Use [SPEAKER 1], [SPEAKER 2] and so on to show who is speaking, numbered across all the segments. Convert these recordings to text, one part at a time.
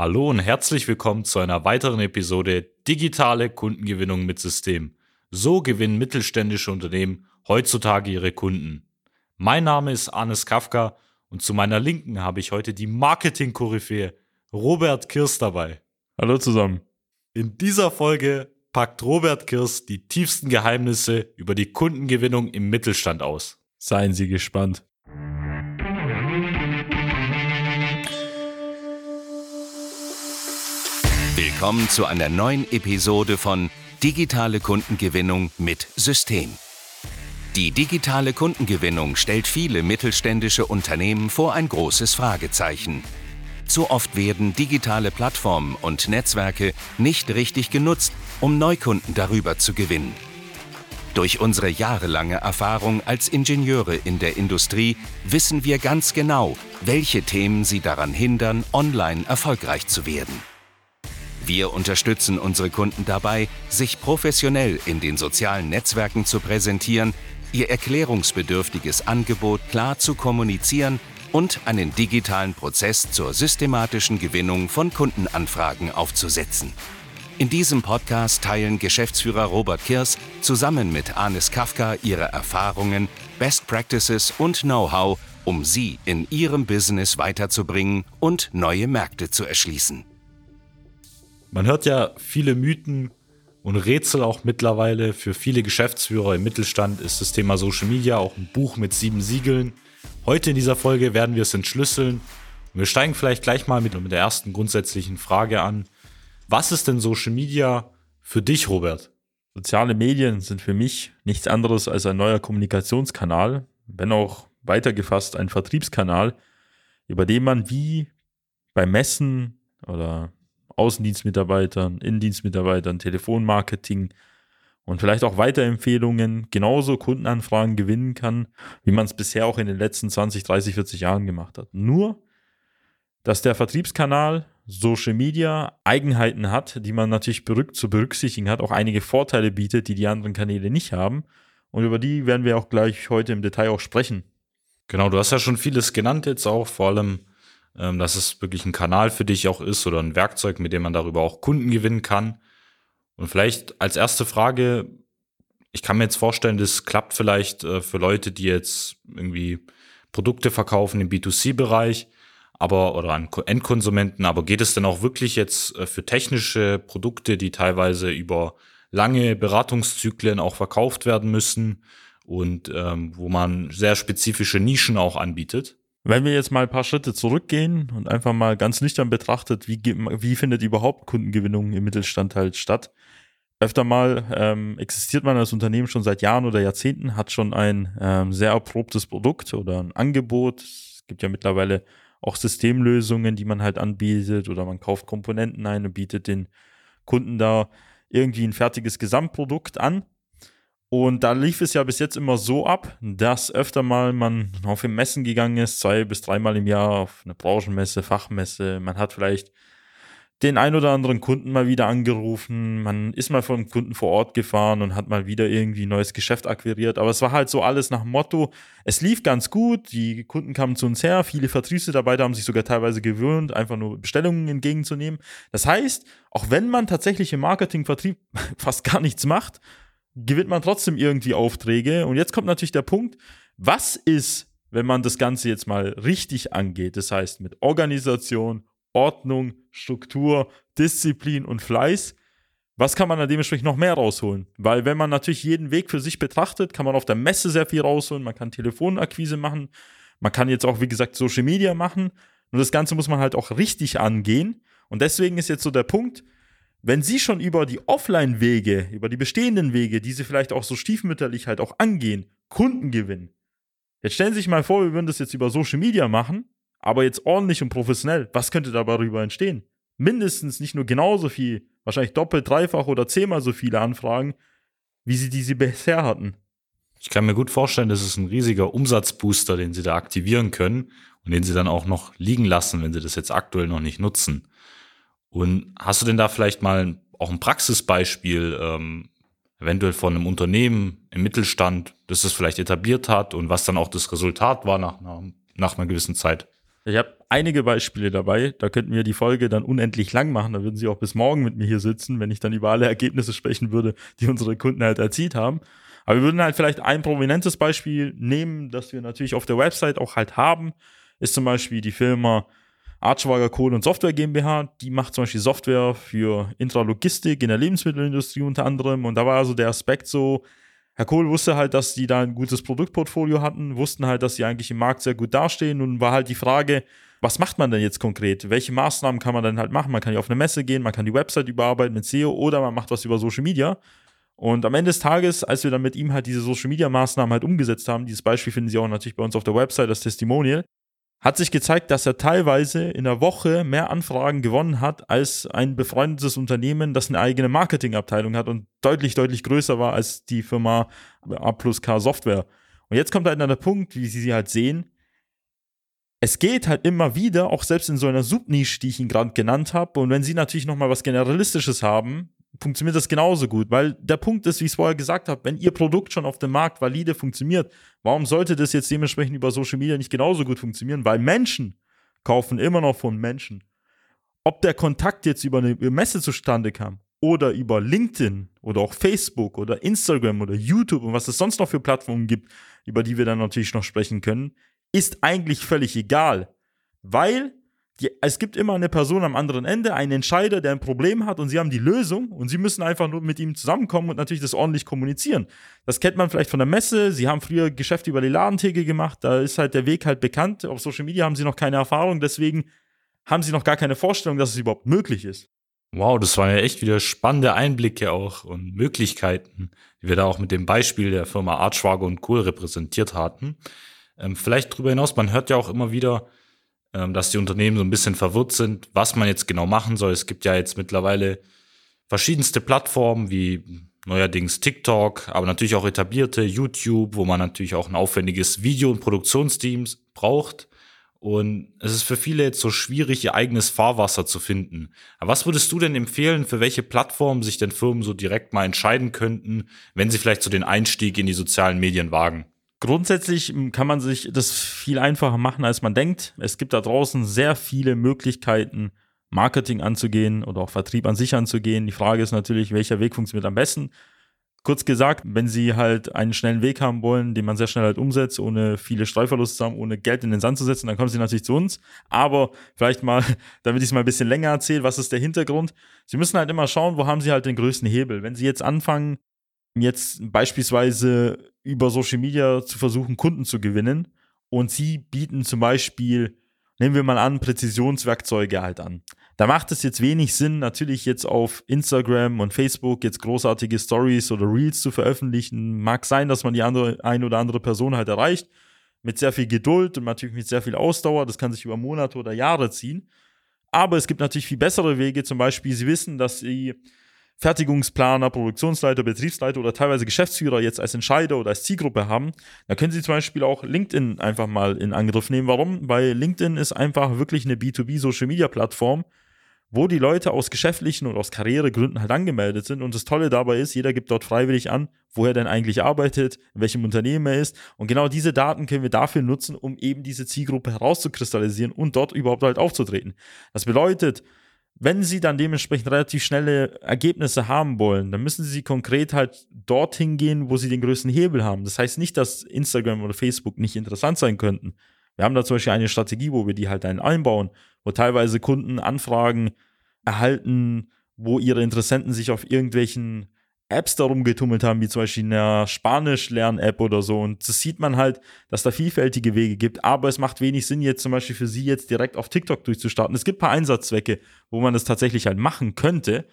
[SPEAKER 1] Hallo und herzlich willkommen zu einer weiteren Episode Digitale Kundengewinnung mit System. So gewinnen mittelständische Unternehmen heutzutage ihre Kunden. Mein Name ist Arnes Kafka und zu meiner Linken habe ich heute die Marketing-Koryphäe Robert Kirs dabei.
[SPEAKER 2] Hallo zusammen.
[SPEAKER 1] In dieser Folge packt Robert Kirs die tiefsten Geheimnisse über die Kundengewinnung im Mittelstand aus.
[SPEAKER 2] Seien Sie gespannt.
[SPEAKER 3] Willkommen zu einer neuen Episode von Digitale Kundengewinnung mit System. Die digitale Kundengewinnung stellt viele mittelständische Unternehmen vor ein großes Fragezeichen. Zu oft werden digitale Plattformen und Netzwerke nicht richtig genutzt, um Neukunden darüber zu gewinnen. Durch unsere jahrelange Erfahrung als Ingenieure in der Industrie wissen wir ganz genau, welche Themen sie daran hindern, online erfolgreich zu werden. Wir unterstützen unsere Kunden dabei, sich professionell in den sozialen Netzwerken zu präsentieren, ihr erklärungsbedürftiges Angebot klar zu kommunizieren und einen digitalen Prozess zur systematischen Gewinnung von Kundenanfragen aufzusetzen. In diesem Podcast teilen Geschäftsführer Robert Kirs zusammen mit Anis Kafka ihre Erfahrungen, Best Practices und Know-how, um sie in ihrem Business weiterzubringen und neue Märkte zu erschließen.
[SPEAKER 1] Man hört ja viele Mythen und Rätsel auch mittlerweile. Für viele Geschäftsführer im Mittelstand ist das Thema Social Media auch ein Buch mit sieben Siegeln. Heute in dieser Folge werden wir es entschlüsseln. wir steigen vielleicht gleich mal mit, der ersten grundsätzlichen Frage an. Was ist denn Social Media für dich, Robert?
[SPEAKER 2] Soziale Medien sind für mich nichts anderes als ein neuer Kommunikationskanal, wenn auch weitergefasst ein Vertriebskanal, über den man wie bei Messen oder Außendienstmitarbeitern, Innendienstmitarbeitern, Telefonmarketing und vielleicht auch Weiterempfehlungen genauso Kundenanfragen gewinnen kann, wie man es bisher auch in den letzten 20, 30, 40 Jahren gemacht hat. Nur, dass der Vertriebskanal Social Media Eigenheiten hat, die man natürlich zu berücksichtigen hat, auch einige Vorteile bietet, die die anderen Kanäle nicht haben. Und über die werden wir auch gleich heute im Detail auch sprechen.
[SPEAKER 1] Genau, du hast ja schon vieles genannt jetzt auch, vor allem ähm, dass es wirklich ein Kanal für dich auch ist oder ein Werkzeug, mit dem man darüber auch Kunden gewinnen kann. Und vielleicht als erste Frage, ich kann mir jetzt vorstellen, das klappt vielleicht äh, für Leute, die jetzt irgendwie Produkte verkaufen im B2C-Bereich, aber oder an Endkonsumenten, aber geht es denn auch wirklich jetzt äh, für technische Produkte, die teilweise über lange Beratungszyklen auch verkauft werden müssen und ähm, wo man sehr spezifische Nischen auch anbietet?
[SPEAKER 2] Wenn wir jetzt mal ein paar Schritte zurückgehen und einfach mal ganz nüchtern betrachtet, wie, wie findet überhaupt Kundengewinnung im Mittelstand halt statt? Öfter mal ähm, existiert man als Unternehmen schon seit Jahren oder Jahrzehnten, hat schon ein ähm, sehr erprobtes Produkt oder ein Angebot. Es gibt ja mittlerweile auch Systemlösungen, die man halt anbietet oder man kauft Komponenten ein und bietet den Kunden da irgendwie ein fertiges Gesamtprodukt an. Und da lief es ja bis jetzt immer so ab, dass öfter mal man auf ein Messen gegangen ist, zwei bis dreimal im Jahr auf eine Branchenmesse, Fachmesse. Man hat vielleicht den ein oder anderen Kunden mal wieder angerufen. Man ist mal vom Kunden vor Ort gefahren und hat mal wieder irgendwie neues Geschäft akquiriert. Aber es war halt so alles nach dem Motto, es lief ganz gut, die Kunden kamen zu uns her, viele Vertriebsmitarbeiter haben sich sogar teilweise gewöhnt, einfach nur Bestellungen entgegenzunehmen. Das heißt, auch wenn man tatsächlich im Marketing, Vertrieb fast gar nichts macht, gewinnt man trotzdem irgendwie Aufträge. Und jetzt kommt natürlich der Punkt, was ist, wenn man das Ganze jetzt mal richtig angeht? Das heißt mit Organisation, Ordnung, Struktur, Disziplin und Fleiß. Was kann man da dementsprechend noch mehr rausholen? Weil wenn man natürlich jeden Weg für sich betrachtet, kann man auf der Messe sehr viel rausholen, man kann Telefonakquise machen, man kann jetzt auch, wie gesagt, Social Media machen. Und das Ganze muss man halt auch richtig angehen. Und deswegen ist jetzt so der Punkt, wenn Sie schon über die Offline-Wege, über die bestehenden Wege, die Sie vielleicht auch so stiefmütterlich halt auch angehen, Kunden gewinnen. Jetzt stellen Sie sich mal vor, wir würden das jetzt über Social Media machen, aber jetzt ordentlich und professionell. Was könnte darüber entstehen? Mindestens nicht nur genauso viel, wahrscheinlich doppelt, dreifach oder zehnmal so viele Anfragen, wie Sie diese bisher hatten.
[SPEAKER 1] Ich kann mir gut vorstellen, das ist ein riesiger Umsatzbooster, den Sie da aktivieren können und den Sie dann auch noch liegen lassen, wenn Sie das jetzt aktuell noch nicht nutzen. Und hast du denn da vielleicht mal auch ein Praxisbeispiel, ähm, eventuell von einem Unternehmen im Mittelstand, das es vielleicht etabliert hat und was dann auch das Resultat war nach einer, nach einer gewissen Zeit?
[SPEAKER 2] Ich habe einige Beispiele dabei. Da könnten wir die Folge dann unendlich lang machen. Da würden Sie auch bis morgen mit mir hier sitzen, wenn ich dann über alle Ergebnisse sprechen würde, die unsere Kunden halt erzielt haben. Aber wir würden halt vielleicht ein prominentes Beispiel nehmen, das wir natürlich auf der Website auch halt haben, ist zum Beispiel die Firma Archwager Kohle und Software GmbH. Die macht zum Beispiel Software für Intralogistik in der Lebensmittelindustrie unter anderem. Und da war also der Aspekt so, Herr Kohl wusste halt, dass die da ein gutes Produktportfolio hatten, wussten halt, dass sie eigentlich im Markt sehr gut dastehen. Nun war halt die Frage, was macht man denn jetzt konkret? Welche Maßnahmen kann man denn halt machen? Man kann ja auf eine Messe gehen, man kann die Website überarbeiten mit SEO oder man macht was über Social Media. Und am Ende des Tages, als wir dann mit ihm halt diese Social Media Maßnahmen halt umgesetzt haben, dieses Beispiel finden Sie auch natürlich bei uns auf der Website, das Testimonial, hat sich gezeigt, dass er teilweise in der Woche mehr Anfragen gewonnen hat als ein befreundetes Unternehmen, das eine eigene Marketingabteilung hat und deutlich, deutlich größer war als die Firma A plus K Software. Und jetzt kommt halt dann der Punkt, wie Sie sie halt sehen, es geht halt immer wieder, auch selbst in so einer Subnische, die ich Ihnen gerade genannt habe. Und wenn Sie natürlich nochmal was Generalistisches haben, funktioniert das genauso gut. Weil der Punkt ist, wie ich es vorher gesagt habe, wenn Ihr Produkt schon auf dem Markt valide funktioniert, warum sollte das jetzt dementsprechend über Social Media nicht genauso gut funktionieren? Weil Menschen kaufen immer noch von Menschen. Ob der Kontakt jetzt über eine Messe zustande kam oder über LinkedIn oder auch Facebook oder Instagram oder YouTube und was es sonst noch für Plattformen gibt, über die wir dann natürlich noch sprechen können, ist eigentlich völlig egal. Weil es gibt immer eine Person am anderen Ende, einen Entscheider, der ein Problem hat und sie haben die Lösung und sie müssen einfach nur mit ihm zusammenkommen und natürlich das ordentlich kommunizieren. Das kennt man vielleicht von der Messe. Sie haben früher Geschäfte über die Ladentheke gemacht. Da ist halt der Weg halt bekannt. Auf Social Media haben sie noch keine Erfahrung. Deswegen haben sie noch gar keine Vorstellung, dass es überhaupt möglich ist.
[SPEAKER 1] Wow, das waren ja echt wieder spannende Einblicke auch und Möglichkeiten, die wir da auch mit dem Beispiel der Firma Artschwager und Kohl repräsentiert hatten. Ähm, vielleicht darüber hinaus, man hört ja auch immer wieder, dass die Unternehmen so ein bisschen verwirrt sind, was man jetzt genau machen soll. Es gibt ja jetzt mittlerweile verschiedenste Plattformen wie neuerdings TikTok, aber natürlich auch etablierte YouTube, wo man natürlich auch ein aufwendiges Video- und Produktionsteam braucht. Und es ist für viele jetzt so schwierig, ihr eigenes Fahrwasser zu finden. Aber was würdest du denn empfehlen, für welche Plattformen sich denn Firmen so direkt mal entscheiden könnten, wenn sie vielleicht so den Einstieg in die sozialen Medien wagen?
[SPEAKER 2] Grundsätzlich kann man sich das viel einfacher machen, als man denkt. Es gibt da draußen sehr viele Möglichkeiten, Marketing anzugehen oder auch Vertrieb an sich anzugehen. Die Frage ist natürlich, welcher Weg funktioniert am besten. Kurz gesagt, wenn Sie halt einen schnellen Weg haben wollen, den man sehr schnell halt umsetzt, ohne viele Streuverluste zu haben, ohne Geld in den Sand zu setzen, dann kommen Sie natürlich zu uns. Aber vielleicht mal, damit ich es mal ein bisschen länger erzähle, was ist der Hintergrund? Sie müssen halt immer schauen, wo haben Sie halt den größten Hebel. Wenn Sie jetzt anfangen, jetzt beispielsweise über Social Media zu versuchen, Kunden zu gewinnen. Und sie bieten zum Beispiel, nehmen wir mal an, Präzisionswerkzeuge halt an. Da macht es jetzt wenig Sinn, natürlich jetzt auf Instagram und Facebook jetzt großartige Stories oder Reels zu veröffentlichen. Mag sein, dass man die andere, ein oder andere Person halt erreicht. Mit sehr viel Geduld und natürlich mit sehr viel Ausdauer. Das kann sich über Monate oder Jahre ziehen. Aber es gibt natürlich viel bessere Wege. Zum Beispiel, Sie wissen, dass Sie Fertigungsplaner, Produktionsleiter, Betriebsleiter oder teilweise Geschäftsführer jetzt als Entscheider oder als Zielgruppe haben, dann können Sie zum Beispiel auch LinkedIn einfach mal in Angriff nehmen. Warum? Weil LinkedIn ist einfach wirklich eine B2B-Social-Media-Plattform, wo die Leute aus geschäftlichen und aus Karrieregründen halt angemeldet sind. Und das Tolle dabei ist, jeder gibt dort freiwillig an, wo er denn eigentlich arbeitet, in welchem Unternehmen er ist. Und genau diese Daten können wir dafür nutzen, um eben diese Zielgruppe herauszukristallisieren und dort überhaupt halt aufzutreten. Das bedeutet, wenn sie dann dementsprechend relativ schnelle Ergebnisse haben wollen, dann müssen sie konkret halt dorthin gehen, wo sie den größten Hebel haben. Das heißt nicht, dass Instagram oder Facebook nicht interessant sein könnten. Wir haben da zum Beispiel eine Strategie, wo wir die halt einbauen, wo teilweise Kunden Anfragen erhalten, wo ihre Interessenten sich auf irgendwelchen Apps darum getummelt haben, wie zum Beispiel eine Spanisch-Lern-App oder so. Und das sieht man halt, dass da vielfältige Wege gibt. Aber es macht wenig Sinn, jetzt zum Beispiel für Sie jetzt direkt auf TikTok durchzustarten. Es gibt paar Einsatzzwecke, wo man das tatsächlich halt machen könnte.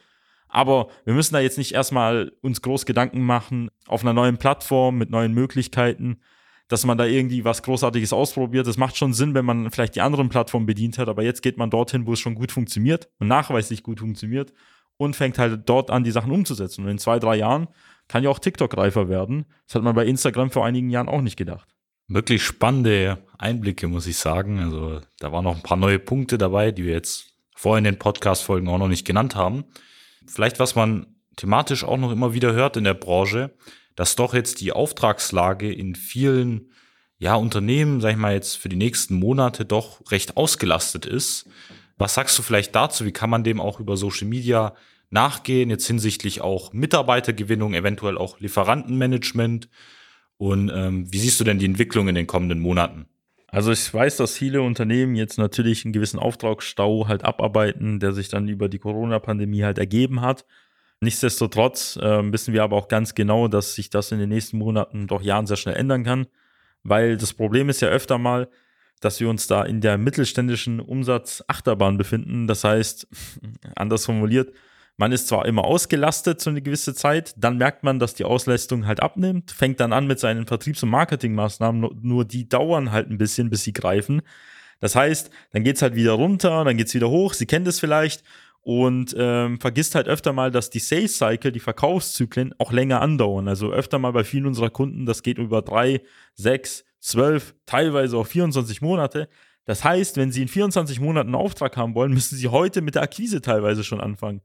[SPEAKER 2] Aber wir müssen da jetzt nicht erstmal uns groß Gedanken machen auf einer neuen Plattform mit neuen Möglichkeiten, dass man da irgendwie was Großartiges ausprobiert. Das macht schon Sinn, wenn man vielleicht die anderen Plattformen bedient hat. Aber jetzt geht man dorthin, wo es schon gut funktioniert und nachweislich gut funktioniert und fängt halt dort an, die Sachen umzusetzen. Und in zwei, drei Jahren kann ja auch TikTok reifer werden. Das hat man bei Instagram vor einigen Jahren auch nicht gedacht.
[SPEAKER 1] Wirklich spannende Einblicke, muss ich sagen. Also da waren noch ein paar neue Punkte dabei, die wir jetzt vorher in den Podcast-Folgen auch noch nicht genannt haben. Vielleicht, was man thematisch auch noch immer wieder hört in der Branche, dass doch jetzt die Auftragslage in vielen ja, Unternehmen, sag ich mal, jetzt für die nächsten Monate doch recht ausgelastet ist. Was sagst du vielleicht dazu? Wie kann man dem auch über Social Media nachgehen, jetzt hinsichtlich auch Mitarbeitergewinnung, eventuell auch Lieferantenmanagement? Und ähm, wie siehst du denn die Entwicklung in den kommenden Monaten?
[SPEAKER 2] Also ich weiß, dass viele Unternehmen jetzt natürlich einen gewissen Auftragsstau halt abarbeiten, der sich dann über die Corona-Pandemie halt ergeben hat. Nichtsdestotrotz äh, wissen wir aber auch ganz genau, dass sich das in den nächsten Monaten, doch Jahren sehr schnell ändern kann, weil das Problem ist ja öfter mal, dass wir uns da in der mittelständischen Umsatzachterbahn befinden. Das heißt, anders formuliert, man ist zwar immer ausgelastet so eine gewisse Zeit, dann merkt man, dass die Auslastung halt abnimmt, fängt dann an mit seinen Vertriebs- und Marketingmaßnahmen, nur die dauern halt ein bisschen, bis sie greifen. Das heißt, dann geht's halt wieder runter, dann geht's wieder hoch, Sie kennen das vielleicht und ähm, vergisst halt öfter mal, dass die Sales Cycle, die Verkaufszyklen auch länger andauern. Also öfter mal bei vielen unserer Kunden, das geht über drei, sechs, zwölf, teilweise auch 24 Monate. Das heißt, wenn Sie in 24 Monaten einen Auftrag haben wollen, müssen Sie heute mit der Akquise teilweise schon anfangen.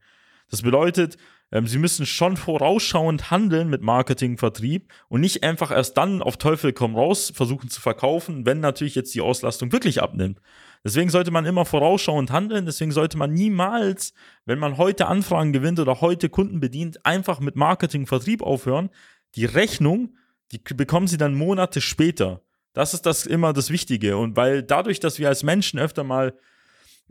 [SPEAKER 2] Das bedeutet, ähm, sie müssen schon vorausschauend handeln mit Marketing, Vertrieb und nicht einfach erst dann auf Teufel komm raus versuchen zu verkaufen, wenn natürlich jetzt die Auslastung wirklich abnimmt. Deswegen sollte man immer vorausschauend handeln. Deswegen sollte man niemals, wenn man heute Anfragen gewinnt oder heute Kunden bedient, einfach mit Marketing, Vertrieb aufhören. Die Rechnung, die bekommen sie dann Monate später. Das ist das immer das Wichtige. Und weil dadurch, dass wir als Menschen öfter mal,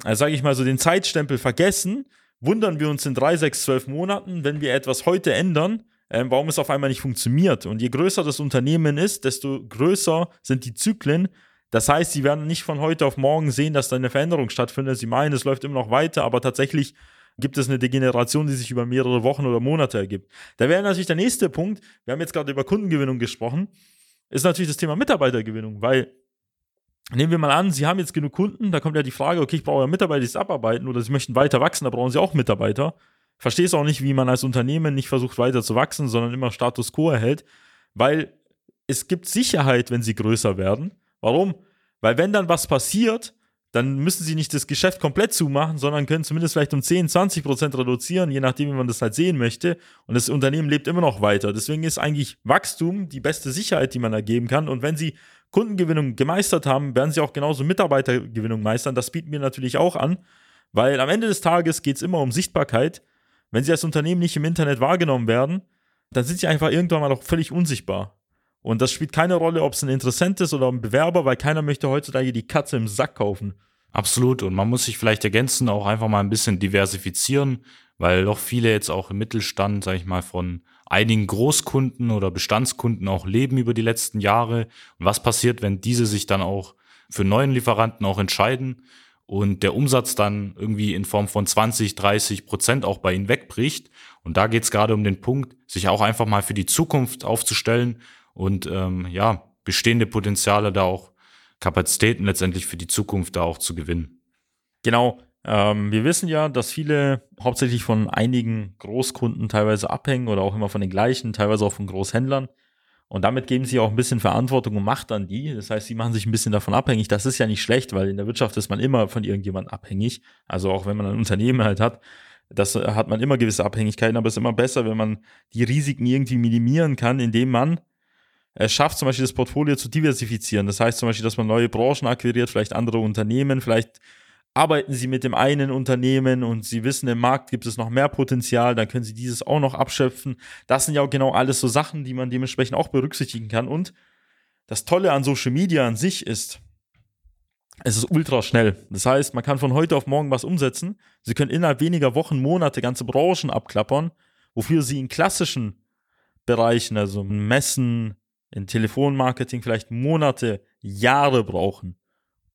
[SPEAKER 2] äh, sage ich mal so, den Zeitstempel vergessen, wundern wir uns in drei, sechs, zwölf Monaten, wenn wir etwas heute ändern, äh, warum es auf einmal nicht funktioniert. Und je größer das Unternehmen ist, desto größer sind die Zyklen. Das heißt, sie werden nicht von heute auf morgen sehen, dass da eine Veränderung stattfindet. Sie meinen, es läuft immer noch weiter, aber tatsächlich gibt es eine Degeneration, die sich über mehrere Wochen oder Monate ergibt. Da wäre natürlich der nächste Punkt, wir haben jetzt gerade über Kundengewinnung gesprochen, ist natürlich das Thema Mitarbeitergewinnung, weil Nehmen wir mal an, Sie haben jetzt genug Kunden, da kommt ja die Frage, okay, ich brauche ja Mitarbeiter, die es abarbeiten oder Sie möchten weiter wachsen, da brauchen Sie auch Mitarbeiter. Verstehe es auch nicht, wie man als Unternehmen nicht versucht weiter zu wachsen, sondern immer Status quo erhält, weil es gibt Sicherheit, wenn Sie größer werden. Warum? Weil wenn dann was passiert, dann müssen Sie nicht das Geschäft komplett zumachen, sondern können zumindest vielleicht um 10, 20 Prozent reduzieren, je nachdem, wie man das halt sehen möchte. Und das Unternehmen lebt immer noch weiter. Deswegen ist eigentlich Wachstum die beste Sicherheit, die man ergeben kann. Und wenn Sie Kundengewinnung gemeistert haben, werden sie auch genauso Mitarbeitergewinnung meistern. Das bieten wir natürlich auch an, weil am Ende des Tages geht es immer um Sichtbarkeit. Wenn sie als Unternehmen nicht im Internet wahrgenommen werden, dann sind sie einfach irgendwann mal auch völlig unsichtbar. Und das spielt keine Rolle, ob es ein Interessent ist oder ein Bewerber, weil keiner möchte heutzutage die Katze im Sack kaufen.
[SPEAKER 1] Absolut. Und man muss sich vielleicht ergänzen, auch einfach mal ein bisschen diversifizieren, weil doch viele jetzt auch im Mittelstand, sag ich mal, von einigen Großkunden oder Bestandskunden auch leben über die letzten Jahre. Und was passiert, wenn diese sich dann auch für neuen Lieferanten auch entscheiden und der Umsatz dann irgendwie in Form von 20, 30 Prozent auch bei ihnen wegbricht. Und da geht es gerade um den Punkt, sich auch einfach mal für die Zukunft aufzustellen und ähm, ja, bestehende Potenziale da auch Kapazitäten letztendlich für die Zukunft da auch zu gewinnen.
[SPEAKER 2] Genau, ähm, wir wissen ja, dass viele hauptsächlich von einigen Großkunden teilweise abhängen oder auch immer von den gleichen, teilweise auch von Großhändlern. Und damit geben sie auch ein bisschen Verantwortung und Macht an die. Das heißt, sie machen sich ein bisschen davon abhängig. Das ist ja nicht schlecht, weil in der Wirtschaft ist man immer von irgendjemandem abhängig. Also auch wenn man ein Unternehmen halt hat, das hat man immer gewisse Abhängigkeiten, aber es ist immer besser, wenn man die Risiken irgendwie minimieren kann, indem man es schafft, zum Beispiel das Portfolio zu diversifizieren. Das heißt zum Beispiel, dass man neue Branchen akquiriert, vielleicht andere Unternehmen, vielleicht arbeiten Sie mit dem einen Unternehmen und Sie wissen, im Markt gibt es noch mehr Potenzial, dann können Sie dieses auch noch abschöpfen. Das sind ja auch genau alles so Sachen, die man dementsprechend auch berücksichtigen kann. Und das Tolle an Social Media an sich ist, es ist ultra schnell. Das heißt, man kann von heute auf morgen was umsetzen. Sie können innerhalb weniger Wochen, Monate ganze Branchen abklappern, wofür Sie in klassischen Bereichen, also Messen, in Telefonmarketing vielleicht Monate, Jahre brauchen.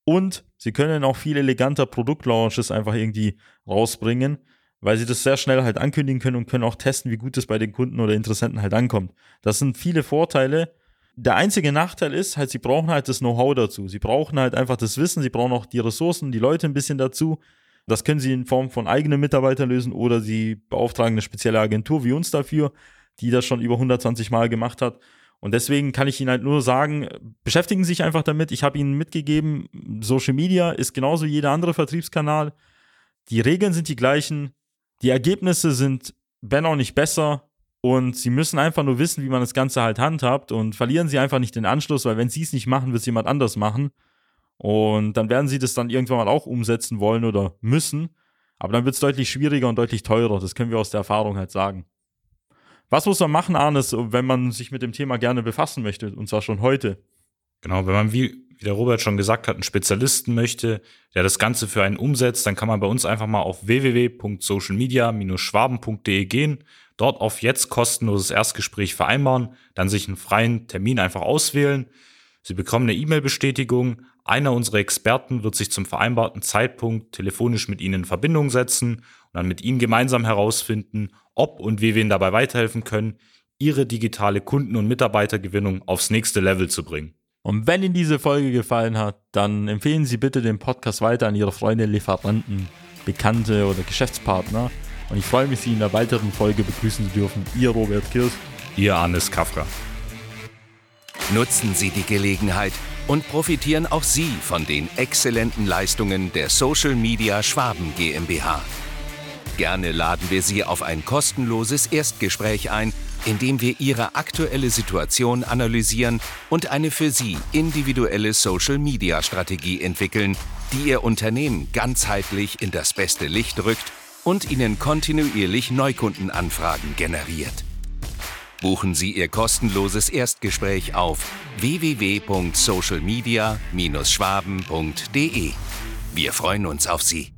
[SPEAKER 2] Und sie können auch viel eleganter Produktlaunches einfach irgendwie rausbringen, weil sie das sehr schnell halt ankündigen können und können auch testen, wie gut es bei den Kunden oder Interessenten halt ankommt. Das sind viele Vorteile. Der einzige Nachteil ist halt, sie brauchen halt das Know-how dazu. Sie brauchen halt einfach das Wissen, sie brauchen auch die Ressourcen, die Leute ein bisschen dazu. Das können sie in Form von eigenen Mitarbeitern lösen oder sie beauftragen eine spezielle Agentur wie uns dafür, die das schon über 120 Mal gemacht hat. Und deswegen kann ich Ihnen halt nur sagen, beschäftigen Sie sich einfach damit. Ich habe Ihnen mitgegeben, Social Media ist genauso wie jeder andere Vertriebskanal. Die Regeln sind die gleichen. Die Ergebnisse sind, wenn auch nicht besser. Und sie müssen einfach nur wissen, wie man das Ganze halt handhabt und verlieren sie einfach nicht den Anschluss, weil wenn sie es nicht machen, wird es jemand anders machen. Und dann werden sie das dann irgendwann mal auch umsetzen wollen oder müssen. Aber dann wird es deutlich schwieriger und deutlich teurer. Das können wir aus der Erfahrung halt sagen. Was muss man machen, Arnes, wenn man sich mit dem Thema gerne befassen möchte? Und zwar schon heute.
[SPEAKER 1] Genau, wenn man, wie, wie der Robert schon gesagt hat, einen Spezialisten möchte, der das Ganze für einen umsetzt, dann kann man bei uns einfach mal auf www.socialmedia-schwaben.de gehen, dort auf jetzt kostenloses Erstgespräch vereinbaren, dann sich einen freien Termin einfach auswählen. Sie bekommen eine E-Mail-Bestätigung. Einer unserer Experten wird sich zum vereinbarten Zeitpunkt telefonisch mit Ihnen in Verbindung setzen dann mit Ihnen gemeinsam herausfinden, ob und wie wir Ihnen dabei weiterhelfen können, Ihre digitale Kunden- und Mitarbeitergewinnung aufs nächste Level zu bringen.
[SPEAKER 2] Und wenn Ihnen diese Folge gefallen hat, dann empfehlen Sie bitte den Podcast weiter an Ihre Freunde, Lieferanten, Bekannte oder Geschäftspartner. Und ich freue mich, Sie in der weiteren Folge begrüßen zu dürfen. Ihr Robert Kirsch.
[SPEAKER 1] Ihr Arnes Kafra.
[SPEAKER 3] Nutzen Sie die Gelegenheit und profitieren auch Sie von den exzellenten Leistungen der Social Media Schwaben GmbH. Gerne laden wir Sie auf ein kostenloses Erstgespräch ein, in dem wir Ihre aktuelle Situation analysieren und eine für Sie individuelle Social Media Strategie entwickeln, die Ihr Unternehmen ganzheitlich in das beste Licht rückt und Ihnen kontinuierlich Neukundenanfragen generiert. Buchen Sie Ihr kostenloses Erstgespräch auf www.socialmedia-schwaben.de. Wir freuen uns auf Sie.